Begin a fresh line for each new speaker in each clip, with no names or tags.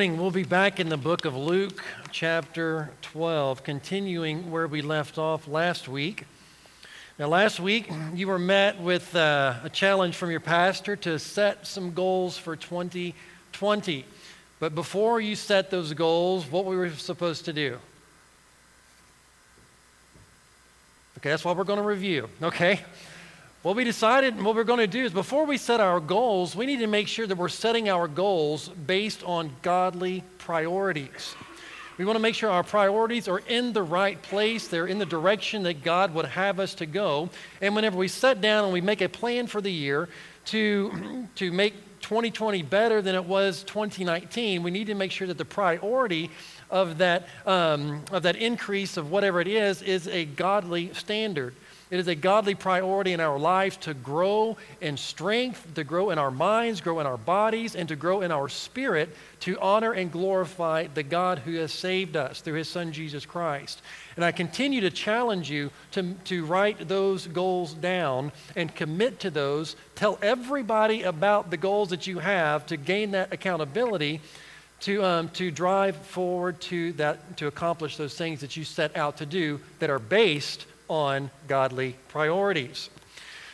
We'll be back in the book of Luke, chapter 12, continuing where we left off last week. Now, last week, you were met with uh, a challenge from your pastor to set some goals for 2020. But before you set those goals, what were we were supposed to do? Okay, that's what we're going to review, okay? What we decided and what we're going to do is before we set our goals, we need to make sure that we're setting our goals based on godly priorities. We want to make sure our priorities are in the right place, they're in the direction that God would have us to go. And whenever we sit down and we make a plan for the year to, to make 2020 better than it was 2019, we need to make sure that the priority of that, um, of that increase of whatever it is is a godly standard. It is a godly priority in our lives to grow in strength, to grow in our minds, grow in our bodies, and to grow in our spirit to honor and glorify the God who has saved us through his Son Jesus Christ. And I continue to challenge you to, to write those goals down and commit to those. Tell everybody about the goals that you have to gain that accountability to, um, to drive forward to, that, to accomplish those things that you set out to do that are based on godly priorities.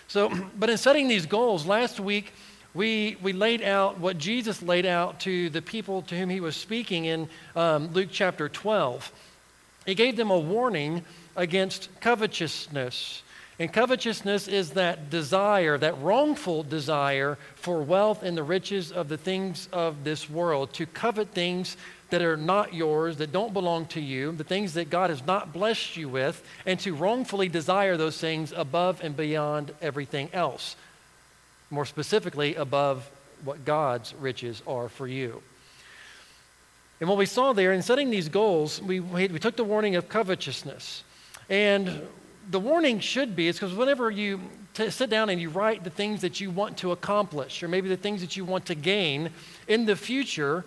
So, but in setting these goals, last week we, we laid out what Jesus laid out to the people to whom he was speaking in um, Luke chapter 12. He gave them a warning against covetousness. And covetousness is that desire, that wrongful desire for wealth and the riches of the things of this world, to covet things that are not yours, that don't belong to you, the things that God has not blessed you with, and to wrongfully desire those things above and beyond everything else. More specifically, above what God's riches are for you. And what we saw there in setting these goals, we, we took the warning of covetousness. And the warning should be is because whenever you t- sit down and you write the things that you want to accomplish, or maybe the things that you want to gain in the future,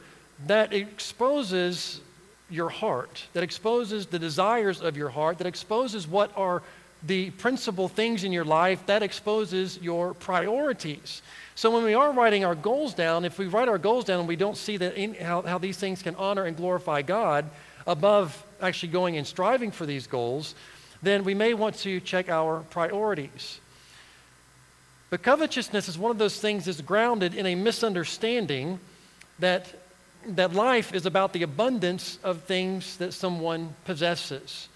that exposes your heart, that exposes the desires of your heart, that exposes what are the principal things in your life, that exposes your priorities. So when we are writing our goals down, if we write our goals down and we don't see that in, how, how these things can honor and glorify God above actually going and striving for these goals, then we may want to check our priorities. But covetousness is one of those things that's grounded in a misunderstanding that that life is about the abundance of things that someone possesses.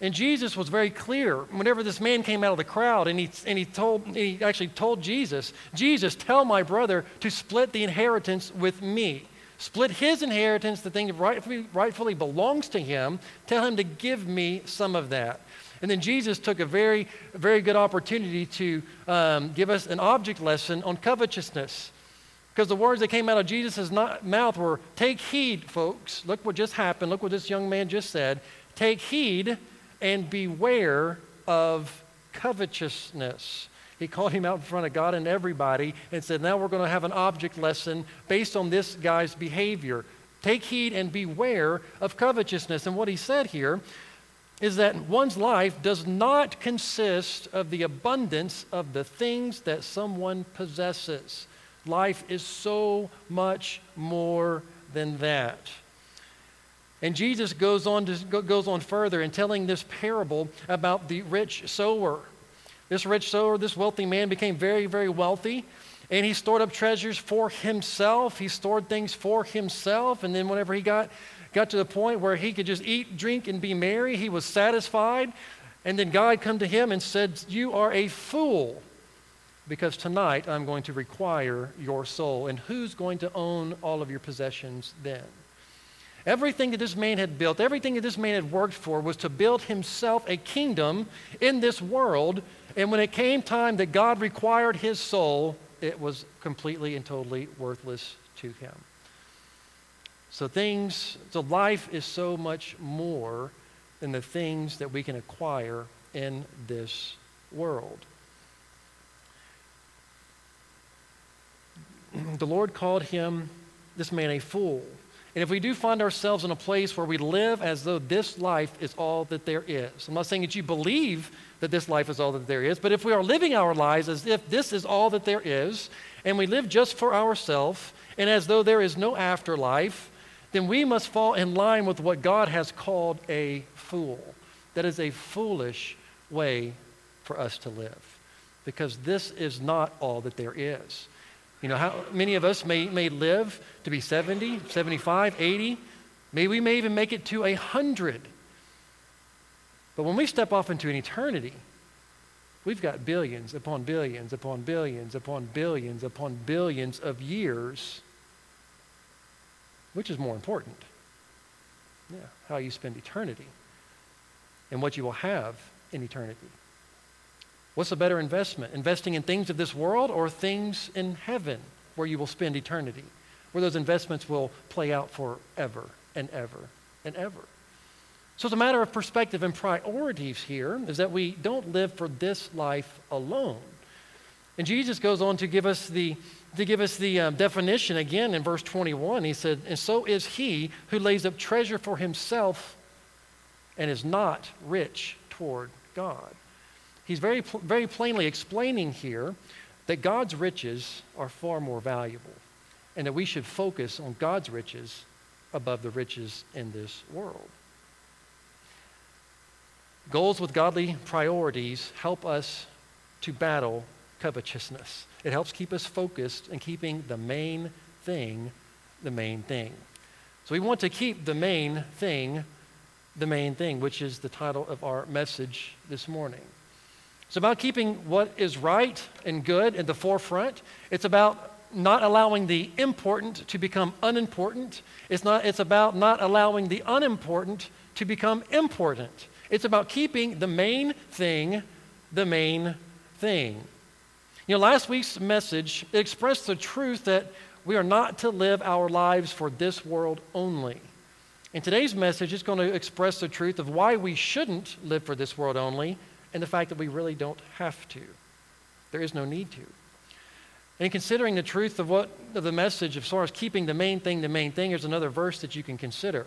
And Jesus was very clear. Whenever this man came out of the crowd and he, and he, told, he actually told Jesus, Jesus, tell my brother to split the inheritance with me. Split his inheritance, the thing that rightfully, rightfully belongs to him. Tell him to give me some of that. And then Jesus took a very, very good opportunity to um, give us an object lesson on covetousness. Because the words that came out of Jesus' mouth were, Take heed, folks. Look what just happened. Look what this young man just said. Take heed and beware of covetousness. He called him out in front of God and everybody and said, Now we're going to have an object lesson based on this guy's behavior. Take heed and beware of covetousness. And what he said here is that one's life does not consist of the abundance of the things that someone possesses. Life is so much more than that. And Jesus goes on, to, goes on further in telling this parable about the rich sower. This rich sower, this wealthy man, became very, very wealthy. And he stored up treasures for himself. He stored things for himself. And then, whenever he got, got to the point where he could just eat, drink, and be merry, he was satisfied. And then God come to him and said, You are a fool because tonight I'm going to require your soul. And who's going to own all of your possessions then? Everything that this man had built, everything that this man had worked for was to build himself a kingdom in this world. And when it came time that God required his soul, it was completely and totally worthless to him. So things, so life is so much more than the things that we can acquire in this world. The Lord called him, this man, a fool. And if we do find ourselves in a place where we live as though this life is all that there is, I'm not saying that you believe that this life is all that there is, but if we are living our lives as if this is all that there is, and we live just for ourselves, and as though there is no afterlife, then we must fall in line with what God has called a fool. That is a foolish way for us to live because this is not all that there is. You know, how many of us may, may live to be 70, 75, 80, maybe we may even make it to 100. But when we step off into an eternity, we've got billions upon billions upon billions upon billions upon billions of years. Which is more important? Yeah, how you spend eternity and what you will have in eternity. What's a better investment? Investing in things of this world or things in heaven where you will spend eternity, where those investments will play out forever and ever and ever. So it's a matter of perspective and priorities here is that we don't live for this life alone. And Jesus goes on to give us the, to give us the um, definition again in verse 21. He said, And so is he who lays up treasure for himself and is not rich toward God. He's very, very plainly explaining here that God's riches are far more valuable and that we should focus on God's riches above the riches in this world. Goals with godly priorities help us to battle covetousness. It helps keep us focused and keeping the main thing the main thing. So we want to keep the main thing the main thing, which is the title of our message this morning. It's about keeping what is right and good in the forefront. It's about not allowing the important to become unimportant. It's, not, it's about not allowing the unimportant to become important. It's about keeping the main thing the main thing. You know, last week's message expressed the truth that we are not to live our lives for this world only. And today's message is going to express the truth of why we shouldn't live for this world only and the fact that we really don't have to. There is no need to. And considering the truth of what of the message as far as keeping the main thing the main thing, there's another verse that you can consider.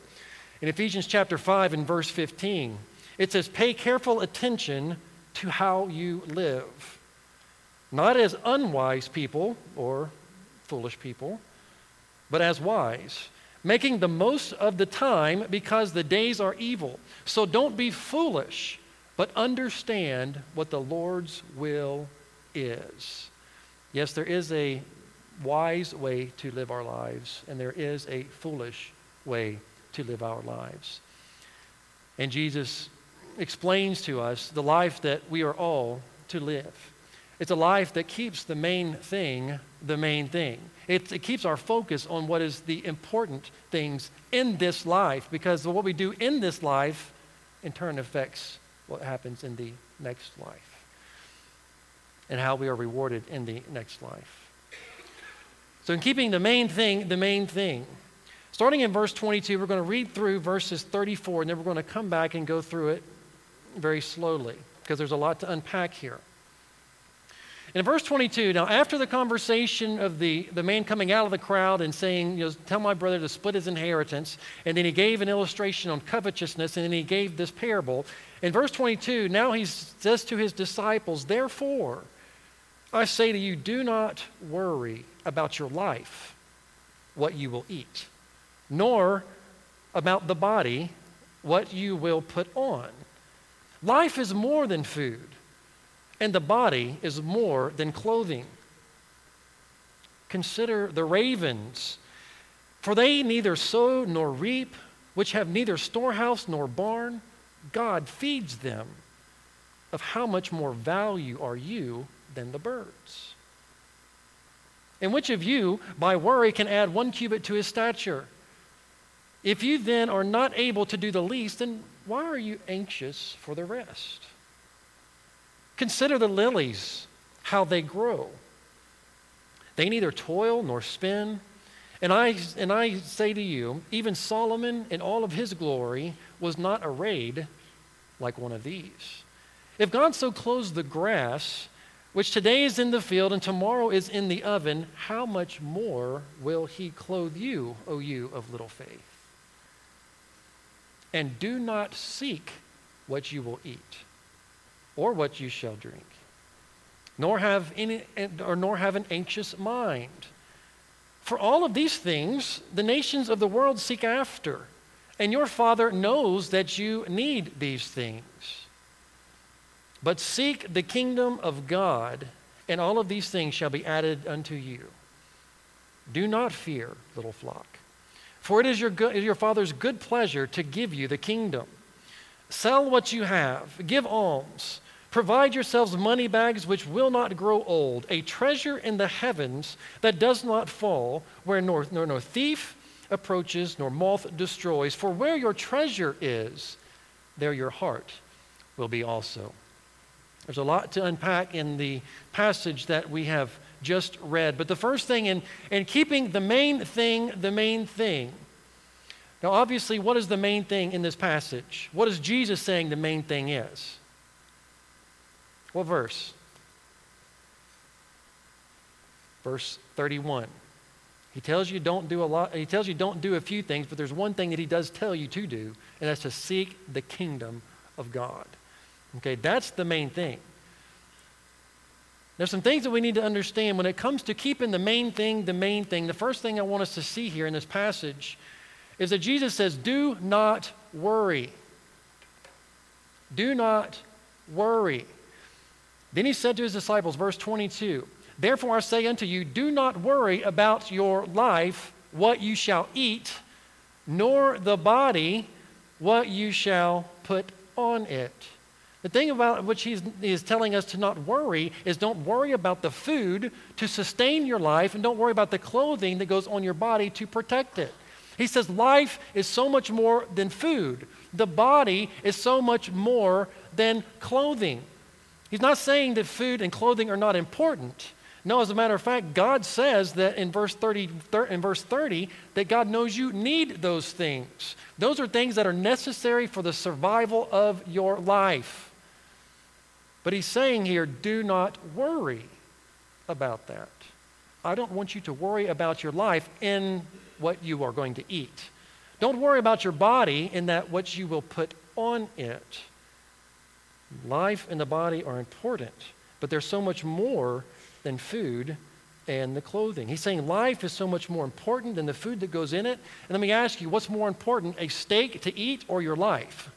In Ephesians chapter 5 and verse 15, it says, Pay careful attention to how you live, not as unwise people or foolish people, but as wise, making the most of the time because the days are evil. So don't be foolish but understand what the Lord's will is. Yes, there is a wise way to live our lives, and there is a foolish way to live our lives. And Jesus explains to us the life that we are all to live. It's a life that keeps the main thing the main thing. It, it, keeps our focus on what is the important things in this life because what we do in this life in turn affects what happens in the next life and how we are rewarded in the next life. So, in keeping the main thing, the main thing, starting in verse 22, we're going to read through verses 34 and then we're going to come back and go through it very slowly because there's a lot to unpack here. In verse 22, now after the conversation of the, the man coming out of the crowd and saying, you know, Tell my brother to split his inheritance, and then he gave an illustration on covetousness, and then he gave this parable. In verse 22, now he says to his disciples, Therefore, I say to you, do not worry about your life, what you will eat, nor about the body, what you will put on. Life is more than food and the body is more than clothing. Consider the ravens, for they neither sow nor reap, which have neither storehouse nor barn. God feeds them. Of how much more value are you than the birds? And which of you, by worry, can add one cubit to his stature? If you then are not able to do the least, then why are you anxious for the rest? Consider the lilies, how they grow. They neither toil nor spin. And I, and I say to you, even Solomon in all of his glory was not arrayed like one of these. If God so clothes the grass, which today is in the field and tomorrow is in the oven, how much more will he clothe you, O you of little faith? And do not seek what you will eat or what you shall drink, nor have any or nor have an anxious mind. For all of these things, the nations of the world seek after, and your Father knows that you need these things. But seek the kingdom of God, and all of these things shall be added unto you. Do not fear, little flock, for it is your, good, your Father's good pleasure to give you the kingdom. Sell what you have, give alms Provide yourselves money bags which will not grow old, a treasure in the heavens that does not fall, where nor, nor, nor thief approaches nor moth destroys. For where your treasure is, there your heart will be also. There's a lot to unpack in the passage that we have just read. But the first thing in, in keeping the main thing the main thing. Now, obviously, what is the main thing in this passage? What is Jesus saying the main thing is? What verse? Verse 31. He tells you don't do a lot, he tells you don't do a few things, but there's one thing that he does tell you to do, and that's to seek the kingdom of God. Okay, that's the main thing. There's some things that we need to understand when it comes to keeping the main thing the main thing. The first thing I want us to see here in this passage is that Jesus says, Do not worry. Do not worry. Then he said to his disciples, verse 22, Therefore I say unto you, do not worry about your life, what you shall eat, nor the body, what you shall put on it. The thing about which he is telling us to not worry is don't worry about the food to sustain your life, and don't worry about the clothing that goes on your body to protect it. He says life is so much more than food, the body is so much more than clothing. He's not saying that food and clothing are not important. No, as a matter of fact, God says that in verse 30, in verse 30 that God knows you need those things. Those are things that are necessary for the survival of your life. But he's saying here, do not worry about that. I don't want you to worry about your life in what you are going to eat. Don't worry about your body in that what you will put on it. Life and the body are important, but there's so much more than food and the clothing. He's saying life is so much more important than the food that goes in it. And let me ask you, what's more important, a steak to eat or your life?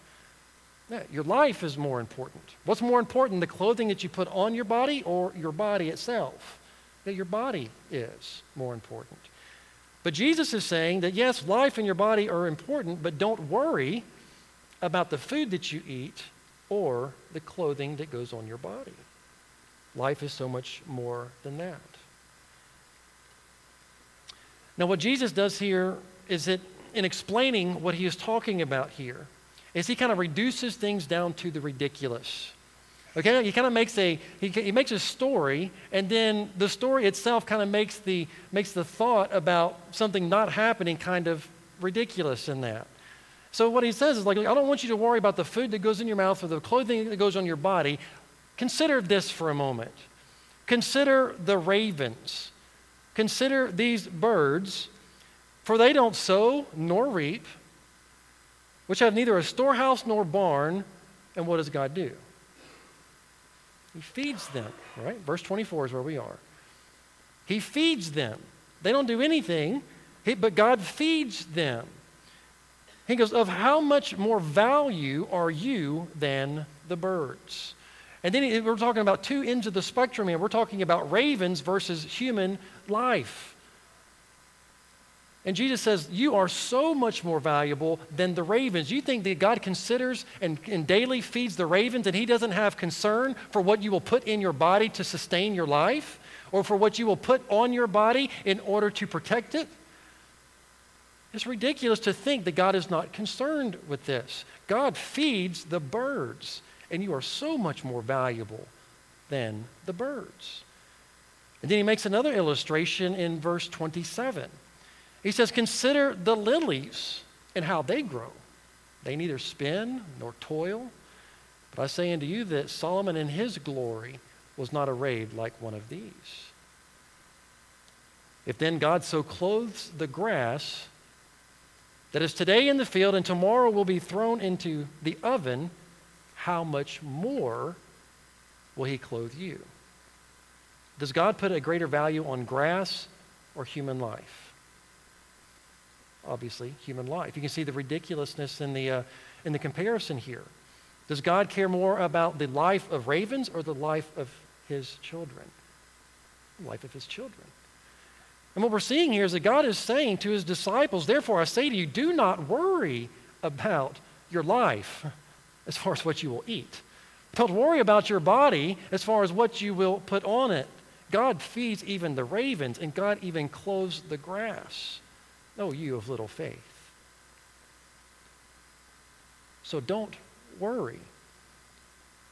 Yeah, your life is more important. What's more important, the clothing that you put on your body or your body itself? Your body is more important. But Jesus is saying that yes, life and your body are important, but don't worry about the food that you eat or the clothing that goes on your body. Life is so much more than that. Now, what Jesus does here is that in explaining what he is talking about here, is he kind of reduces things down to the ridiculous. Okay, he kind of makes a he, he makes a story, and then the story itself kind of makes the makes the thought about something not happening kind of ridiculous in that. So what he says is like, I don't want you to worry about the food that goes in your mouth or the clothing that goes on your body. Consider this for a moment. Consider the ravens. Consider these birds, for they don't sow nor reap, which have neither a storehouse nor barn. And what does God do? He feeds them, right? Verse 24 is where we are. He feeds them. They don't do anything, but God feeds them. He goes, Of how much more value are you than the birds? And then he, we're talking about two ends of the spectrum here. We're talking about ravens versus human life. And Jesus says, You are so much more valuable than the ravens. You think that God considers and, and daily feeds the ravens and He doesn't have concern for what you will put in your body to sustain your life or for what you will put on your body in order to protect it? It's ridiculous to think that God is not concerned with this. God feeds the birds, and you are so much more valuable than the birds. And then he makes another illustration in verse 27. He says, Consider the lilies and how they grow. They neither spin nor toil. But I say unto you that Solomon in his glory was not arrayed like one of these. If then God so clothes the grass, that is today in the field and tomorrow will be thrown into the oven, how much more will he clothe you? Does God put a greater value on grass or human life? Obviously, human life. You can see the ridiculousness in the, uh, in the comparison here. Does God care more about the life of ravens or the life of his children? The life of his children. And what we're seeing here is that God is saying to his disciples, therefore I say to you, do not worry about your life as far as what you will eat. Don't worry about your body as far as what you will put on it. God feeds even the ravens, and God even clothes the grass. Oh, you of little faith. So don't worry.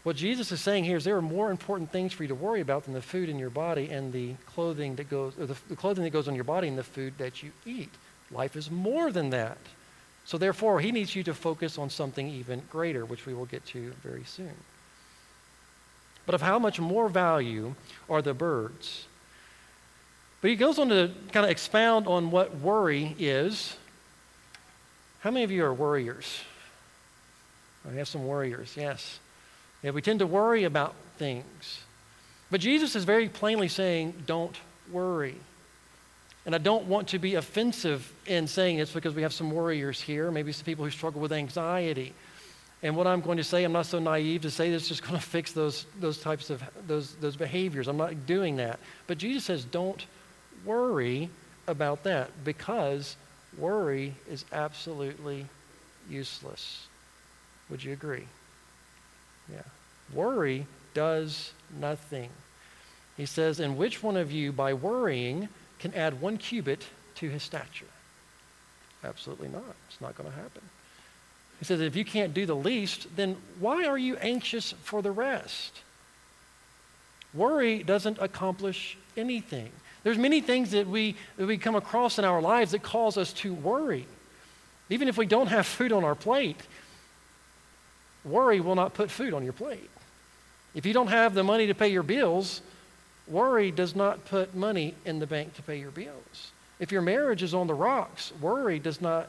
What Jesus is saying here is there are more important things for you to worry about than the food in your body and the clothing that goes, the, the clothing that goes on your body and the food that you eat. Life is more than that. So therefore, he needs you to focus on something even greater, which we will get to very soon. But of how much more value are the birds? But he goes on to kind of expound on what worry is. How many of you are worriers? I have some worriers, yes. Yeah, we tend to worry about things. But Jesus is very plainly saying, don't worry. And I don't want to be offensive in saying this because we have some worriers here, maybe some people who struggle with anxiety. And what I'm going to say, I'm not so naive to say this is just going to fix those, those types of those, those behaviors. I'm not doing that. But Jesus says, don't worry about that because worry is absolutely useless. Would you agree? Yeah. Worry does nothing. He says, And which one of you, by worrying, can add one cubit to his stature? Absolutely not. It's not going to happen. He says, If you can't do the least, then why are you anxious for the rest? Worry doesn't accomplish anything. There's many things that we, that we come across in our lives that cause us to worry. Even if we don't have food on our plate, worry will not put food on your plate. If you don't have the money to pay your bills, worry does not put money in the bank to pay your bills. If your marriage is on the rocks, worry does not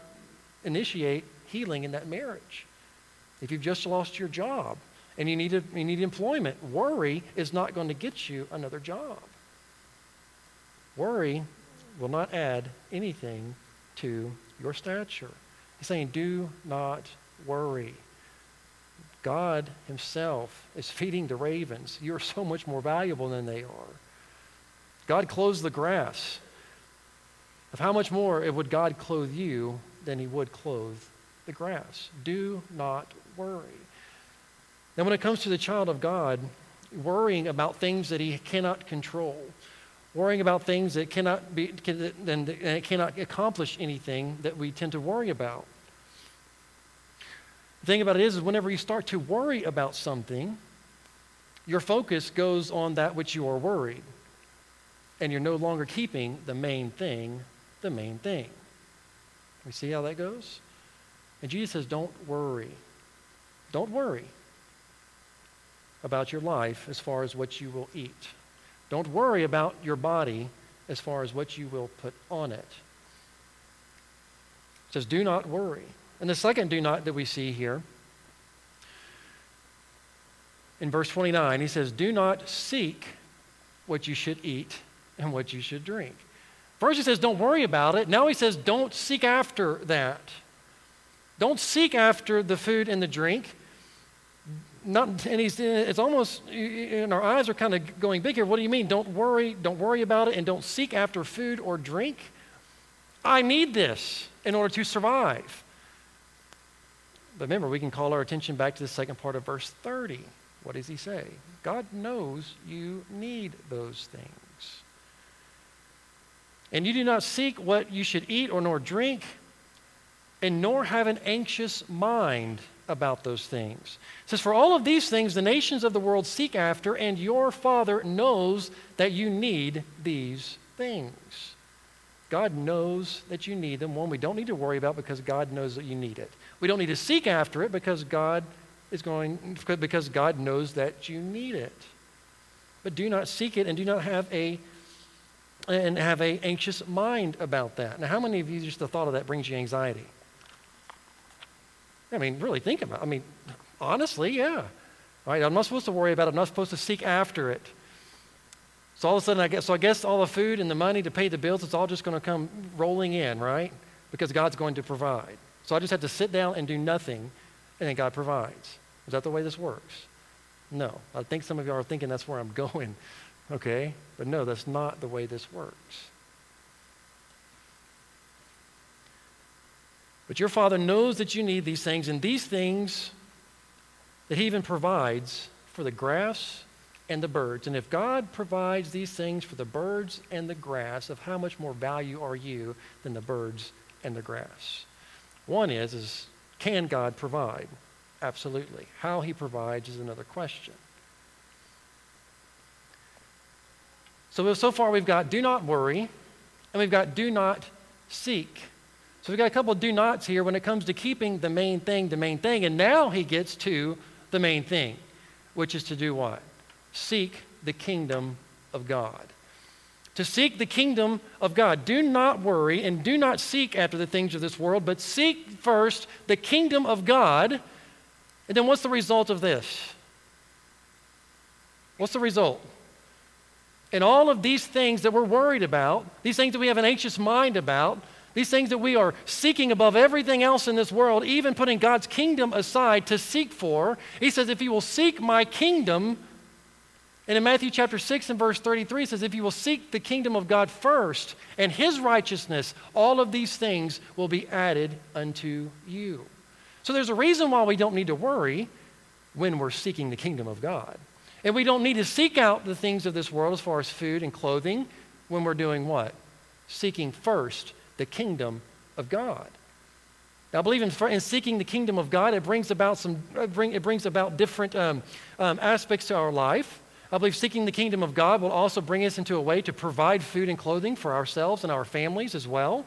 initiate healing in that marriage. If you've just lost your job and you need, a, you need employment, worry is not going to get you another job. Worry will not add anything to your stature. He's saying, do not worry. God Himself is feeding the ravens. You're so much more valuable than they are. God clothes the grass. Of how much more it would God clothe you than He would clothe the grass? Do not worry. Now, when it comes to the child of God, worrying about things that he cannot control, worrying about things that cannot be, and cannot accomplish anything that we tend to worry about. The thing about it is, is whenever you start to worry about something, your focus goes on that which you are worried. And you're no longer keeping the main thing the main thing. We see how that goes? And Jesus says, don't worry. Don't worry about your life as far as what you will eat. Don't worry about your body as far as what you will put on it. It says, do not worry. And the second do not that we see here in verse 29, he says, Do not seek what you should eat and what you should drink. First, he says, Don't worry about it. Now he says, Don't seek after that. Don't seek after the food and the drink. Not, and he's, it's almost, and our eyes are kind of going big here. What do you mean? Don't worry, don't worry about it, and don't seek after food or drink. I need this in order to survive. But remember, we can call our attention back to the second part of verse 30. What does he say? God knows you need those things. And you do not seek what you should eat or nor drink, and nor have an anxious mind about those things. It says, For all of these things the nations of the world seek after, and your Father knows that you need these things. God knows that you need them. One, we don't need to worry about because God knows that you need it. We don't need to seek after it because God is going because God knows that you need it. But do not seek it and do not have a and have a anxious mind about that. Now, how many of you just the thought of that brings you anxiety? I mean, really think about it. I mean, honestly, yeah. Right? I'm not supposed to worry about it. I'm not supposed to seek after it. So all of a sudden, I guess, so I guess all the food and the money to pay the bills, it's all just going to come rolling in, right? Because God's going to provide. So I just have to sit down and do nothing, and then God provides. Is that the way this works? No. I think some of you are thinking that's where I'm going, okay? But no, that's not the way this works. But your Father knows that you need these things, and these things that He even provides for the grass and the birds. And if God provides these things for the birds and the grass, of how much more value are you than the birds and the grass? One is, is can God provide? Absolutely. How he provides is another question. So, so far we've got do not worry, and we've got do not seek. So we've got a couple of do nots here when it comes to keeping the main thing the main thing. And now he gets to the main thing, which is to do what? seek the kingdom of God. To seek the kingdom of God. Do not worry and do not seek after the things of this world, but seek first the kingdom of God. And then what's the result of this? What's the result? And all of these things that we're worried about, these things that we have an anxious mind about, these things that we are seeking above everything else in this world, even putting God's kingdom aside to seek for, he says, if you will seek my kingdom, and in Matthew chapter 6 and verse 33, it says, If you will seek the kingdom of God first and his righteousness, all of these things will be added unto you. So there's a reason why we don't need to worry when we're seeking the kingdom of God. And we don't need to seek out the things of this world as far as food and clothing when we're doing what? Seeking first the kingdom of God. Now, I believe in, in seeking the kingdom of God, it brings about some, bring, it brings about different um, um, aspects to our life. I believe seeking the kingdom of God will also bring us into a way to provide food and clothing for ourselves and our families as well.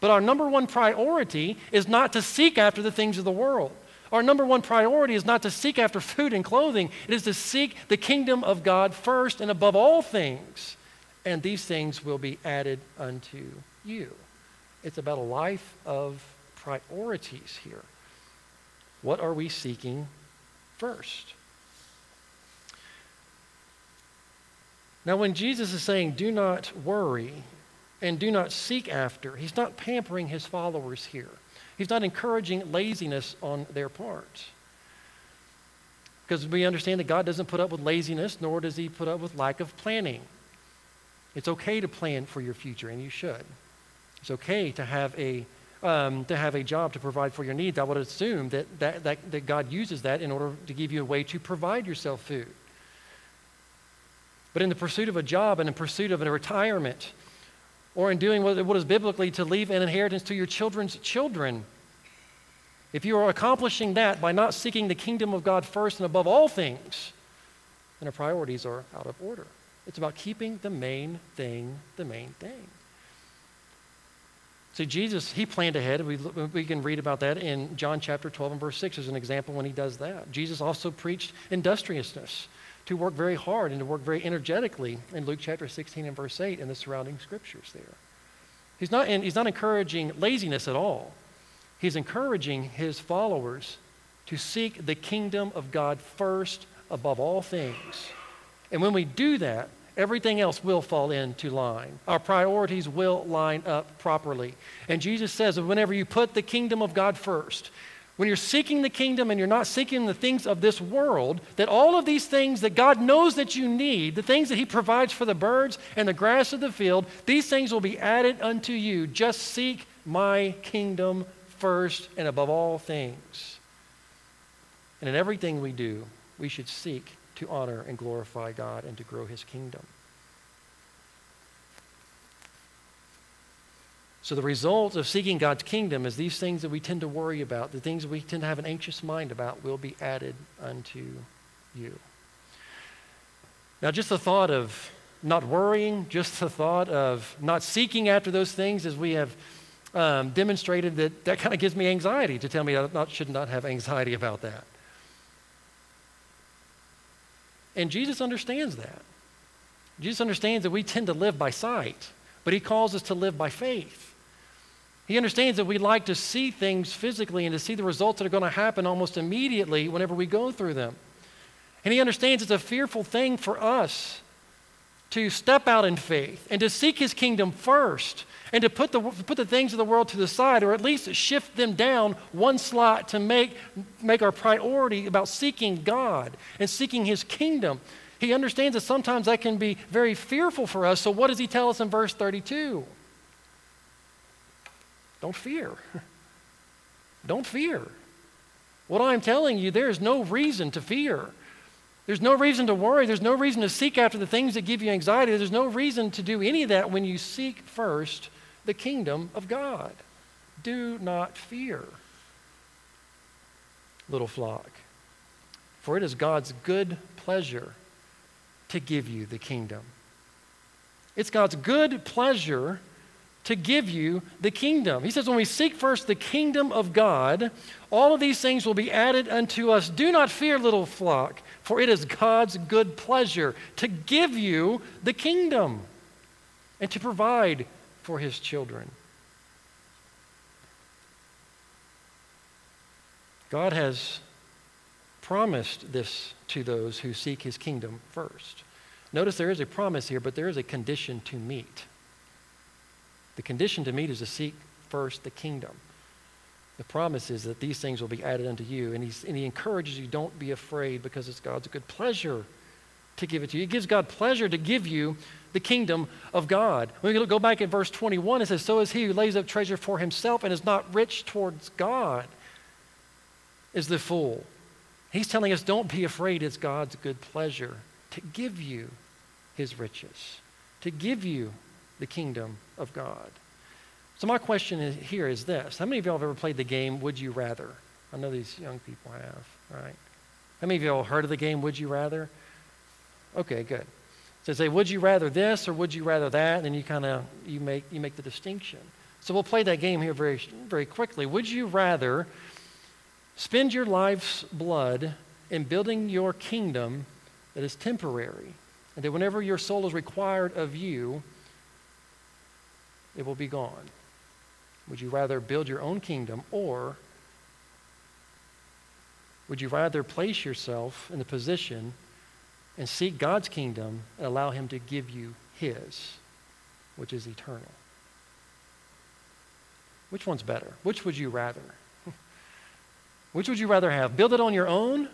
But our number one priority is not to seek after the things of the world. Our number one priority is not to seek after food and clothing, it is to seek the kingdom of God first and above all things. And these things will be added unto you. It's about a life of priorities here. What are we seeking first? Now, when Jesus is saying, do not worry and do not seek after, he's not pampering his followers here. He's not encouraging laziness on their part. Because we understand that God doesn't put up with laziness, nor does he put up with lack of planning. It's okay to plan for your future, and you should. It's okay to have a, um, to have a job to provide for your needs. I would assume that, that, that, that God uses that in order to give you a way to provide yourself food but in the pursuit of a job and in pursuit of a retirement, or in doing what is biblically to leave an inheritance to your children's children. If you are accomplishing that by not seeking the kingdom of God first and above all things, then our priorities are out of order. It's about keeping the main thing the main thing. See, Jesus, he planned ahead. We, we can read about that in John chapter 12 and verse 6 as an example when he does that. Jesus also preached industriousness to work very hard and to work very energetically in Luke chapter 16 and verse 8 and the surrounding scriptures there. He's not, and he's not encouraging laziness at all. He's encouraging his followers to seek the kingdom of God first above all things. And when we do that, everything else will fall into line. Our priorities will line up properly. And Jesus says that whenever you put the kingdom of God first, when you're seeking the kingdom and you're not seeking the things of this world, that all of these things that God knows that you need, the things that He provides for the birds and the grass of the field, these things will be added unto you. Just seek my kingdom first and above all things. And in everything we do, we should seek to honor and glorify God and to grow His kingdom. So, the result of seeking God's kingdom is these things that we tend to worry about, the things we tend to have an anxious mind about, will be added unto you. Now, just the thought of not worrying, just the thought of not seeking after those things, as we have um, demonstrated, that that kind of gives me anxiety to tell me I not, should not have anxiety about that. And Jesus understands that. Jesus understands that we tend to live by sight, but he calls us to live by faith. He understands that we like to see things physically and to see the results that are going to happen almost immediately whenever we go through them. And he understands it's a fearful thing for us to step out in faith and to seek his kingdom first and to put the, put the things of the world to the side or at least shift them down one slot to make, make our priority about seeking God and seeking his kingdom. He understands that sometimes that can be very fearful for us. So, what does he tell us in verse 32? Don't fear. Don't fear. What I'm telling you, there is no reason to fear. There's no reason to worry. There's no reason to seek after the things that give you anxiety. There's no reason to do any of that when you seek first the kingdom of God. Do not fear, little flock, for it is God's good pleasure to give you the kingdom. It's God's good pleasure to give you the kingdom. He says, when we seek first the kingdom of God, all of these things will be added unto us. Do not fear, little flock, for it is God's good pleasure to give you the kingdom and to provide for his children. God has promised this to those who seek his kingdom first. Notice there is a promise here, but there is a condition to meet. The condition to meet is to seek first the kingdom. The promise is that these things will be added unto you. And, and he encourages you, don't be afraid because it's God's good pleasure to give it to you. It gives God pleasure to give you the kingdom of God. When we go back at verse 21, it says, So is he who lays up treasure for himself and is not rich towards God, is the fool. He's telling us, Don't be afraid. It's God's good pleasure to give you his riches, to give you the kingdom of God. So, my question is, here is this How many of y'all have ever played the game Would You Rather? I know these young people have, right? How many of y'all heard of the game Would You Rather? Okay, good. So say, would you rather this or would you rather that? And then you kind of you make you make the distinction. So we'll play that game here very very quickly. Would you rather spend your life's blood in building your kingdom that is temporary, and that whenever your soul is required of you, it will be gone? Would you rather build your own kingdom or would you rather place yourself in the position and seek God's kingdom and allow Him to give you His, which is eternal. Which one's better? Which would you rather? Which would you rather have? Build it on your own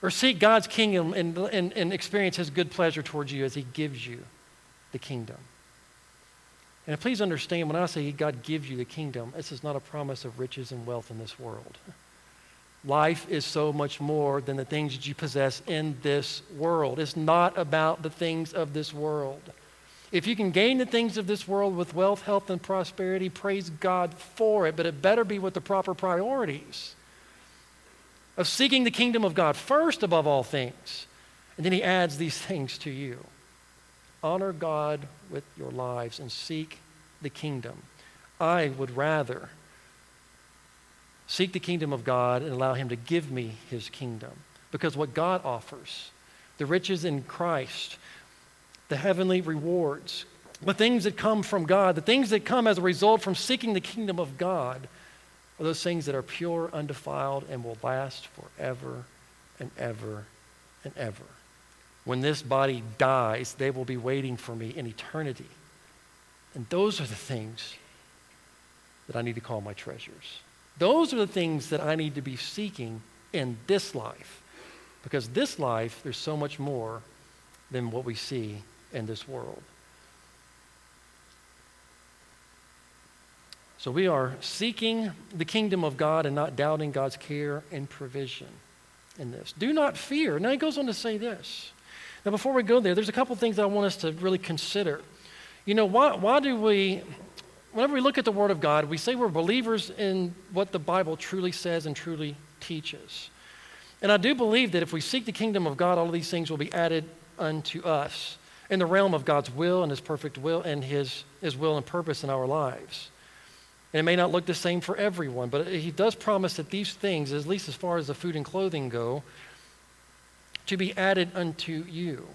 or seek God's kingdom and, and, and experience His good pleasure towards you as He gives you the kingdom? And please understand when I say God gives you the kingdom, this is not a promise of riches and wealth in this world. Life is so much more than the things that you possess in this world. It's not about the things of this world. If you can gain the things of this world with wealth, health, and prosperity, praise God for it, but it better be with the proper priorities of seeking the kingdom of God first above all things. And then he adds these things to you. Honor God with your lives and seek the kingdom. I would rather seek the kingdom of God and allow Him to give me His kingdom. Because what God offers, the riches in Christ, the heavenly rewards, the things that come from God, the things that come as a result from seeking the kingdom of God, are those things that are pure, undefiled, and will last forever and ever and ever. When this body dies, they will be waiting for me in eternity. And those are the things that I need to call my treasures. Those are the things that I need to be seeking in this life. Because this life, there's so much more than what we see in this world. So we are seeking the kingdom of God and not doubting God's care and provision in this. Do not fear. Now he goes on to say this. Now, before we go there, there's a couple things I want us to really consider. You know, why, why do we whenever we look at the Word of God, we say we're believers in what the Bible truly says and truly teaches. And I do believe that if we seek the kingdom of God, all of these things will be added unto us in the realm of God's will and His perfect will and His, His will and purpose in our lives. And it may not look the same for everyone, but He does promise that these things, at least as far as the food and clothing go, to be added unto you.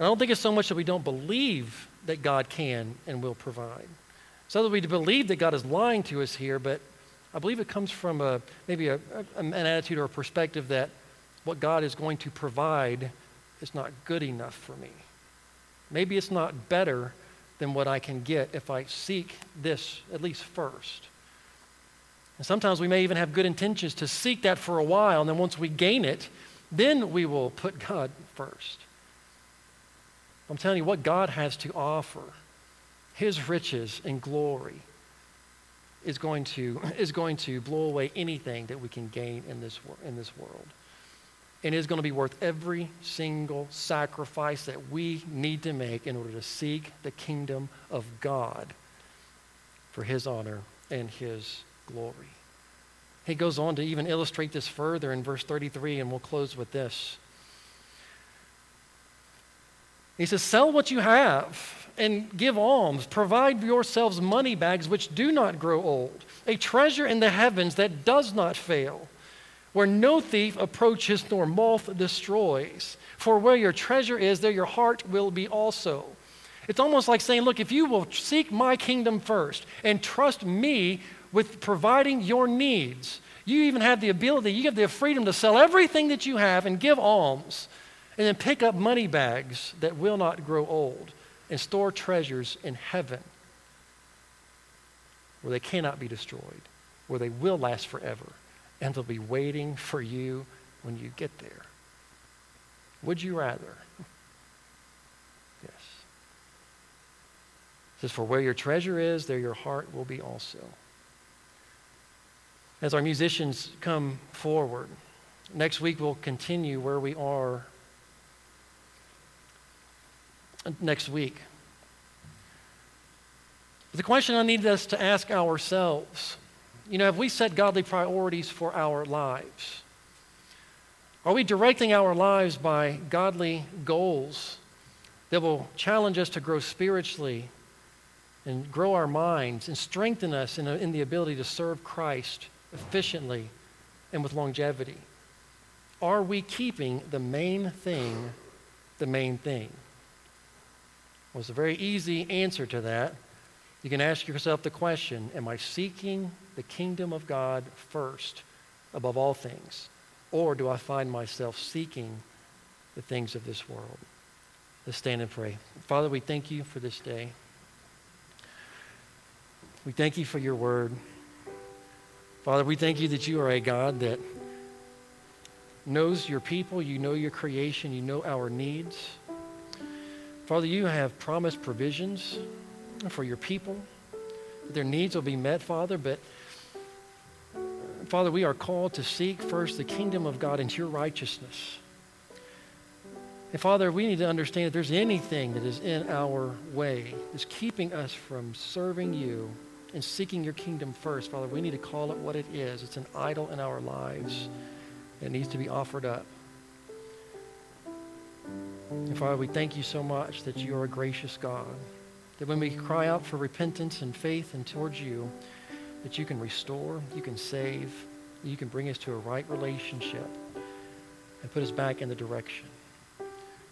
I don't think it's so much that we don't believe that God can and will provide. So that we believe that God is lying to us here, but I believe it comes from a, maybe a, a, an attitude or a perspective that what God is going to provide is not good enough for me. Maybe it's not better than what I can get if I seek this at least first. And sometimes we may even have good intentions to seek that for a while, and then once we gain it, then we will put God first. I'm telling you what God has to offer, His riches and glory, is going to, is going to blow away anything that we can gain in this, in this world. And is going to be worth every single sacrifice that we need to make in order to seek the kingdom of God for His honor and His glory. He goes on to even illustrate this further in verse 33, and we'll close with this. He says, Sell what you have and give alms. Provide yourselves money bags which do not grow old, a treasure in the heavens that does not fail where no thief approaches nor moth destroys. For where your treasure is, there your heart will be also. It's almost like saying, Look, if you will seek my kingdom first and trust me with providing your needs, you even have the ability, you have the freedom to sell everything that you have and give alms, and then pick up money bags that will not grow old and store treasures in heaven where they cannot be destroyed, where they will last forever and they'll be waiting for you when you get there. Would you rather? yes. It says, For where your treasure is, there your heart will be also. As our musicians come forward, next week we'll continue where we are next week. The question I need us to ask ourselves you know, have we set godly priorities for our lives? Are we directing our lives by godly goals that will challenge us to grow spiritually and grow our minds and strengthen us in, in the ability to serve Christ efficiently and with longevity? Are we keeping the main thing the main thing? Well, it's a very easy answer to that. You can ask yourself the question Am I seeking the kingdom of God first above all things? Or do I find myself seeking the things of this world? Let's stand and pray. Father, we thank you for this day. We thank you for your word. Father, we thank you that you are a God that knows your people, you know your creation, you know our needs. Father, you have promised provisions for your people. Their needs will be met, Father, but Father, we are called to seek first the kingdom of God and your righteousness. And Father, we need to understand if there's anything that is in our way, is keeping us from serving you and seeking your kingdom first, Father, we need to call it what it is. It's an idol in our lives that needs to be offered up. And Father, we thank you so much that you are a gracious God. That when we cry out for repentance and faith and towards you, that you can restore, you can save, you can bring us to a right relationship and put us back in the direction.